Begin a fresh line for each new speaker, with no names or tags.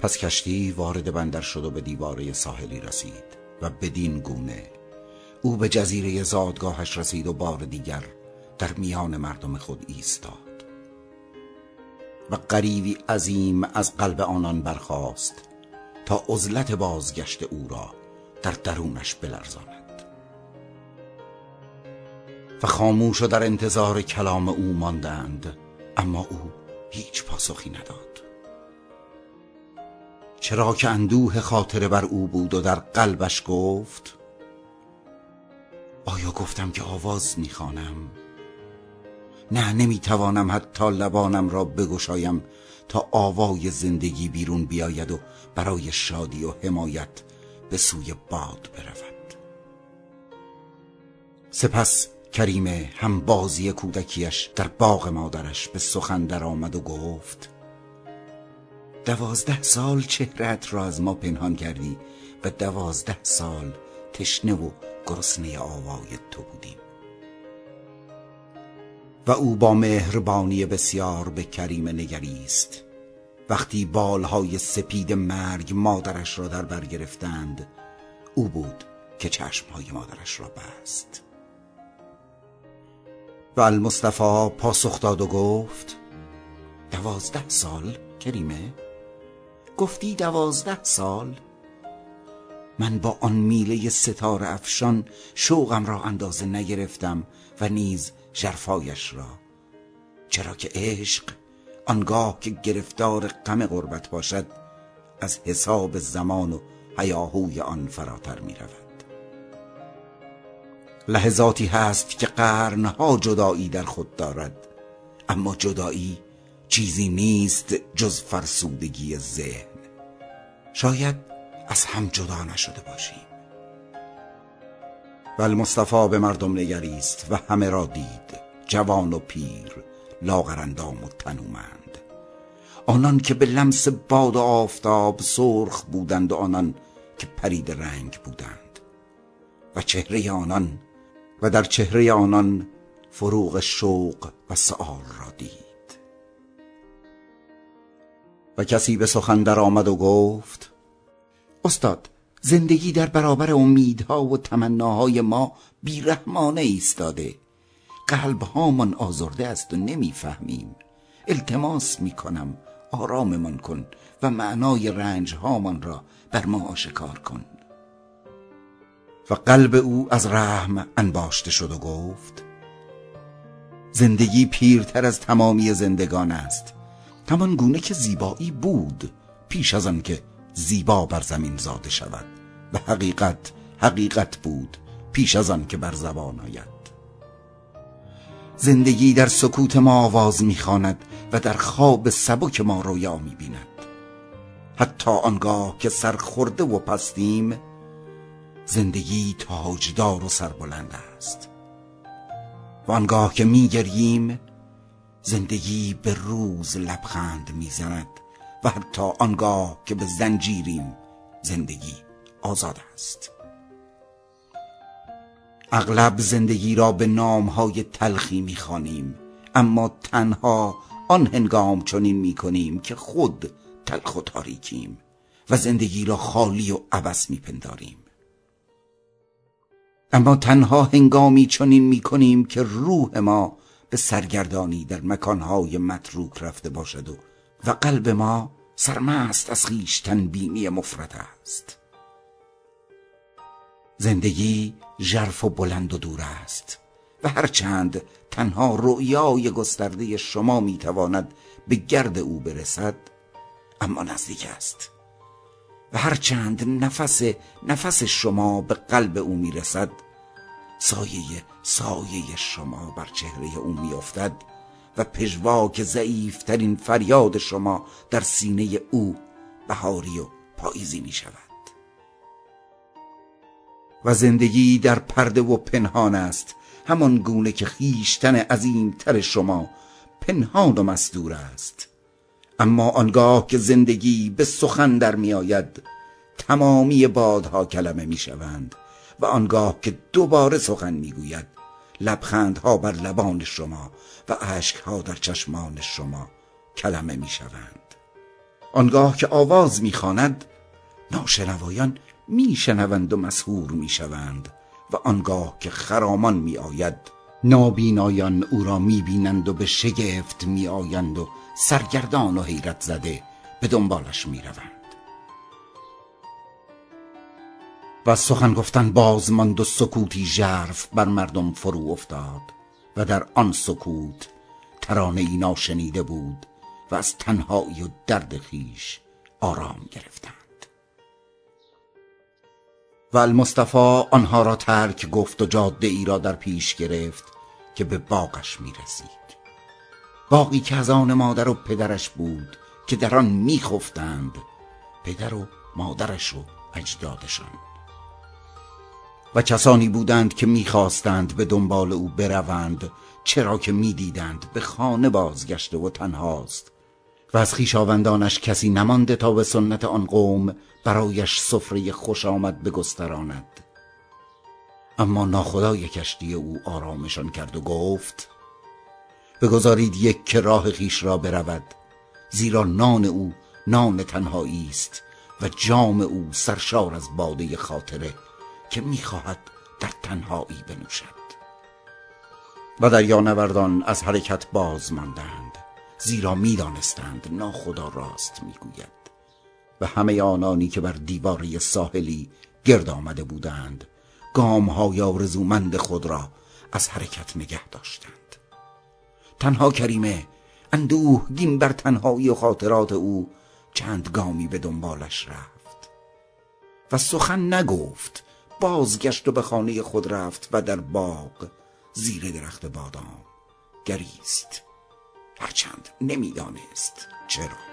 پس کشتی وارد بندر شد و به دیواره ساحلی رسید و بدین گونه او به جزیره زادگاهش رسید و بار دیگر در میان مردم خود ایستاد و قریبی عظیم از قلب آنان برخاست تا عزلت بازگشت او را در درونش بلرزاند و خاموش و در انتظار کلام او ماندند اما او هیچ پاسخی نداد. چرا که اندوه خاطره بر او بود و در قلبش گفت؟ آیا گفتم که آواز می‌خوانم؟ نه نمی‌توانم حتی لبانم را بگشایم تا آوای زندگی بیرون بیاید و برای شادی و حمایت به سوی باد برود. سپس کریمه هم بازی کودکیش در باغ مادرش به سخن در آمد و گفت دوازده سال چهرت را از ما پنهان کردی و دوازده سال تشنه و گرسنه آوای تو بودیم و او با مهربانی بسیار به کریمه نگریست وقتی بالهای سپید مرگ مادرش را در بر گرفتند او بود که چشمهای مادرش را بست. و المصطفى پاسخ داد و گفت دوازده سال کریمه؟ گفتی دوازده سال؟ من با آن میله ستاره افشان شوقم را اندازه نگرفتم و نیز جرفایش را. چرا که عشق آنگاه که گرفتار غم غربت باشد از حساب زمان و هیاهوی آن فراتر می رود لحظاتی هست که قرنها جدایی در خود دارد اما جدایی چیزی نیست جز فرسودگی ذهن. شاید از هم جدا نشده باشیم. و المصطفى به مردم نگریست و همه را دید جوان و پیر لاغرندام و تنومند. آنان که به لمس باد و آفتاب سرخ بودند و آنان که پرید رنگ بودند. و چهره آنان و در چهره آنان فروغ شوق و سؤال را دید. و کسی به سخن در آمد و گفت استاد زندگی در برابر امیدها و تمناهای ما بیرحمانه ایستاده. قلبهامان آزرده است و نمی‌فهمیم. التماس می‌کنم. آراممان کن و معنای رنجهامان را بر ما آشکار کن. و قلب او از رحم انباشته شد و گفت زندگی پیرتر از تمامی زندگان است. همان گونه که زیبایی بود پیش از آن که زیبا بر زمین زاده شود. و حقیقت حقیقت بود پیش از آن که بر زبان آید. زندگی در سکوت ما آواز می‌خواند و در خواب سبک ما رویا می‌بیند. حتی آنگاه که سرخورده و پستیم زندگی تاجدار و سربلند است. و آنگاه که میگریم زندگی به روز لبخند می‌زند و حتی آنگاه که به زنجیریم زندگی آزاد است. اغلب زندگی را به نامهای تلخی می‌خوانیم اما تنها آن هنگام چنین می‌کنیم که خود تلخ و تاریکیم و زندگی را خالی و عبس میپنداریم. اما تنها هنگامی چنین می‌کنیم که روح ما به سرگردانی در مکانهای متروک رفته باشد و و قلب ما سرمست از خویشتن بینی مفرد است. زندگی ژرف و بلند و دور است و هرچند تنها رؤیای گسترده شما می‌تواند به گرد او برسد اما نزدیک است. و هرچند نفس نفس شما به قلب او می‌رسد سایه سایه شما بر چهره او میافتد و پژواک ضعیفترین فریاد شما در سینه او بهاری و پاییزی می شود و زندگی در پرده و پنهان است همان گونه که خیشتن عظیمتر شما پنهان و مستور است. اما آنگاه که زندگی به سخن در می آید تمامی بادها کلمه می شوند و آنگاه که دوباره سخن می گوید لبخندها بر لبان شما و اشکها در چشمان شما کلمه می شوند آنگاه که آواز می‌خواند ناشنوایان میشنوند و مسهور می‌شوند و آنگاه که خرامان میآید نابینایان او را می‌بینند و به شگفت میآیند و سرگردان و حیرت زده به دنبالش می‌روند. و سخن گفتن باز ماند و سکوتی ژرف بر مردم فرو افتاد و در آن سکوت ترانه ای ناشنیده بود و از تنهایی و درد خیش آرام گرفتند. و المصطفى آنها را ترک گفت و جاده ای را در پیش گرفت که به باغش می رسید. باقی که از آن مادر و پدرش بود که در آن می خفتند پدر و مادرش و اجدادشان. و کسانی بودند که می‌خواستند به دنبال او بروند چرا که می‌دیدند به خانه بازگشته و تنهاست. و از خویشاوندانش کسی نمانده تا به سنت آن قوم برایش سفره خوش آمد بگستراند. اما ناخدای کشتی او آرامشان کرد و گفت بگذارید یک که راه خیش را برود زیرا نان او نان تنهایی است و جام او سرشار از باده خاطره. که می‌خواهد در تنهایی بنوشد. و دریانوردان از حرکت باز ماندند زیرا می‌دانستند ناخدا راست می‌گوید. و همه آنانی که بر دیواره ساحلی گرد آمده بودند گام های آرزومند خود را از حرکت نگه داشتند. تنها کریمه اندوهگین بر تنهایی و خاطرات او چند گامی به دنبالش رفت. و سخن نگفت بازگشت و به خانه خود رفت و در باغ زیر درخت بادام گریست. هرچند نمی‌دانست چرا.